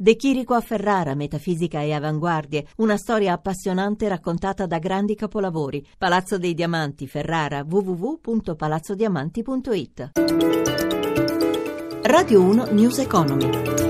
De Chirico a Ferrara, metafisica e avanguardie, una storia appassionante raccontata da grandi capolavori. Palazzo dei Diamanti, Ferrara, www.palazzodiamanti.it. Radio 1 News Economy.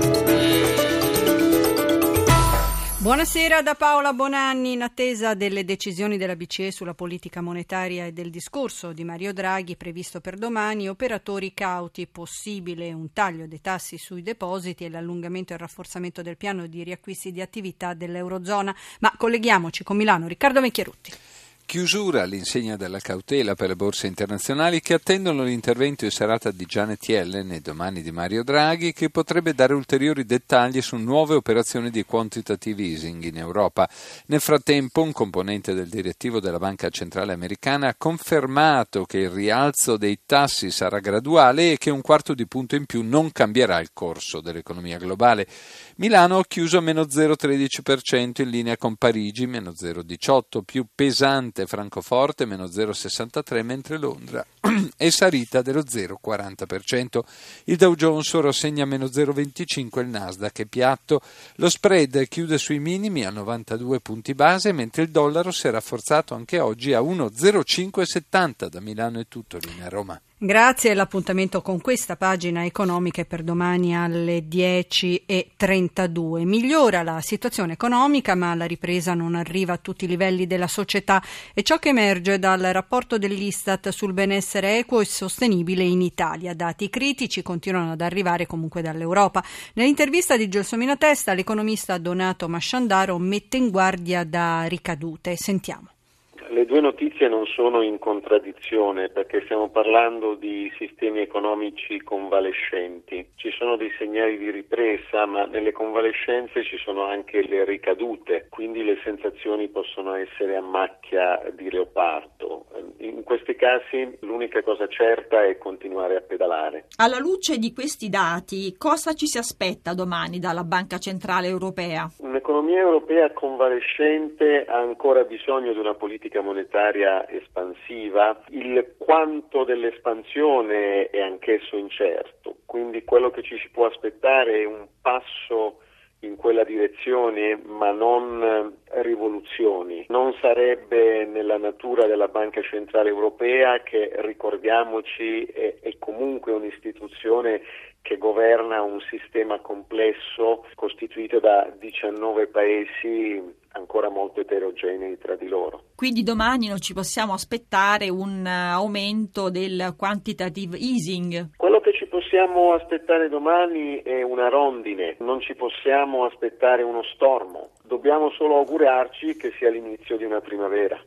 Buonasera da Paola Bonanni. In attesa delle decisioni della BCE sulla politica monetaria e del discorso di Mario Draghi previsto per domani, operatori cauti, possibile un taglio dei tassi sui depositi e l'allungamento e il rafforzamento del piano di riacquisti di attività dell'Eurozona. Ma colleghiamoci con Milano. Riccardo Vecchierutti. Chiusura all'insegna della cautela per le borse internazionali che attendono l'intervento in serata di Janet Yellen e domani di Mario Draghi che potrebbe dare ulteriori dettagli su nuove operazioni di quantitative easing in Europa. Nel frattempo un componente del direttivo della Banca Centrale Americana ha confermato che il rialzo dei tassi sarà graduale e che un quarto di punto in più non cambierà il corso dell'economia globale. Milano ha chiuso a meno 0,13% in linea con Parigi, meno 0,18%, più pesante Francoforte, meno 0,63%, mentre Londra è salita dello 0,40%. Il Dow Jones ora segna meno 0,25%, il Nasdaq è piatto. Lo spread chiude sui minimi a 92 punti base, mentre il dollaro si è rafforzato anche oggi a 1,0570. Da Milano è tutto, linea Roma. Grazie, l'appuntamento con questa pagina economica è per domani alle 10.32. Migliora la situazione economica, ma la ripresa non arriva a tutti i livelli della società e ciò che emerge dal rapporto dell'Istat sul benessere equo e sostenibile in Italia. Dati critici continuano ad arrivare comunque dall'Europa. Nell'intervista di Gelsomino Testa, l'economista Donato Masciandaro mette in guardia da ricadute. Sentiamo le due notizie non sono in contraddizione perché stiamo parlando di sistemi economici convalescenti. Ci sono dei segnali di ripresa, ma nelle convalescenze ci sono anche le ricadute, quindi le sensazioni possono essere a macchia di leopardo. Questi casi l'unica cosa certa è continuare a pedalare. Alla luce di questi dati, cosa ci si aspetta domani dalla Banca Centrale Europea? Un'economia europea convalescente ha ancora bisogno di una politica monetaria espansiva, il quanto dell'espansione è anch'esso incerto, quindi quello che ci si può aspettare è un passo in quella direzione, ma non rivoluzioni. Non sarebbe nella natura della Banca Centrale Europea che, ricordiamoci, è, è comunque un'istituzione che governa un sistema complesso costituito da 19 paesi ancora molto eterogenei tra di loro. Quindi domani non ci possiamo aspettare un aumento del quantitative easing? Quello che ci possiamo aspettare domani è una rondine, non ci possiamo aspettare uno stormo. Dobbiamo solo augurarci che sia l'inizio di una primavera.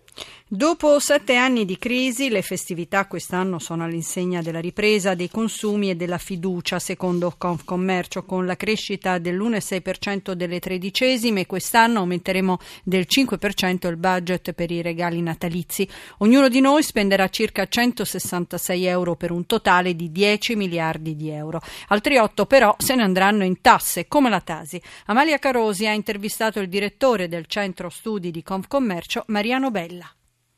Dopo sette anni di crisi, le festività quest'anno sono all'insegna della ripresa dei consumi e della fiducia, secondo Confcommercio, con la crescita dell'1,6% delle tredicesime. Quest'anno aumenteremo del 5% il budget per i regali natalizi. Ognuno di noi spenderà circa 166 euro per un totale di 10 miliardi di euro. Altri 8 però se ne andranno in tasse, come la Tasi. Amalia Carosi ha intervistato il direttore del centro studi di Confcommercio, Mariano Bella.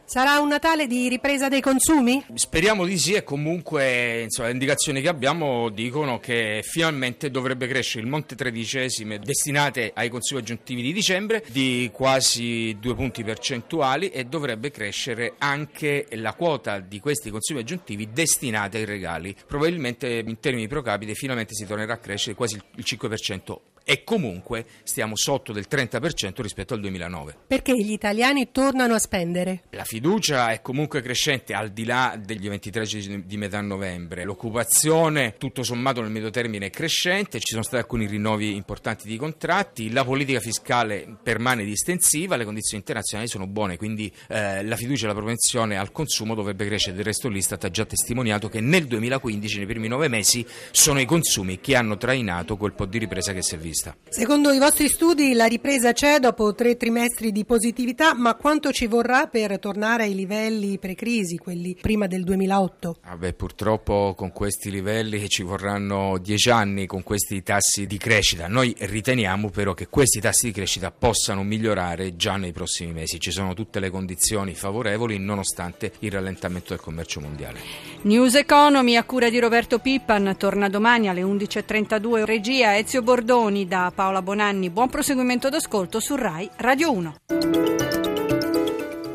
Sarà un Natale di ripresa dei consumi? Speriamo di sì e comunque insomma, le indicazioni che abbiamo dicono che finalmente dovrebbe crescere il monte tredicesime destinate ai consumi aggiuntivi di dicembre di quasi due punti percentuali e dovrebbe crescere anche la quota di questi consumi aggiuntivi destinati ai regali. Probabilmente in termini pro capite finalmente si tornerà a crescere quasi il 5% e comunque stiamo sotto del 30% rispetto al 2009. Perché gli italiani tornano a spendere? La fiducia è comunque crescente al di là degli eventi tragici di metà novembre. L'occupazione, tutto sommato nel medio termine, è crescente, ci sono stati alcuni rinnovi importanti di contratti, la politica fiscale permane distensiva, le condizioni internazionali sono buone, quindi eh, la fiducia e la propensione al consumo dovrebbe crescere. Del resto l'Istat ha già testimoniato che nel 2015, nei primi nove mesi, sono i consumi che hanno trainato quel po' di ripresa che si è vista vista. Secondo i vostri studi la ripresa c'è dopo tre trimestri di positività, ma quanto ci vorrà per tornare ai livelli pre-crisi, quelli prima del 2008? Ah purtroppo con questi livelli ci vorranno dieci anni con questi tassi di crescita. Noi riteniamo però che questi tassi di crescita possano migliorare già nei prossimi mesi. Ci sono tutte le condizioni favorevoli nonostante il rallentamento del commercio mondiale. News Economy a cura di Roberto Pippan torna domani alle 11.32 regia Ezio Bordoni da Paola Bonanni. Buon proseguimento d'ascolto su RAI Radio 1.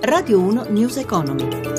Radio 1 News Economy.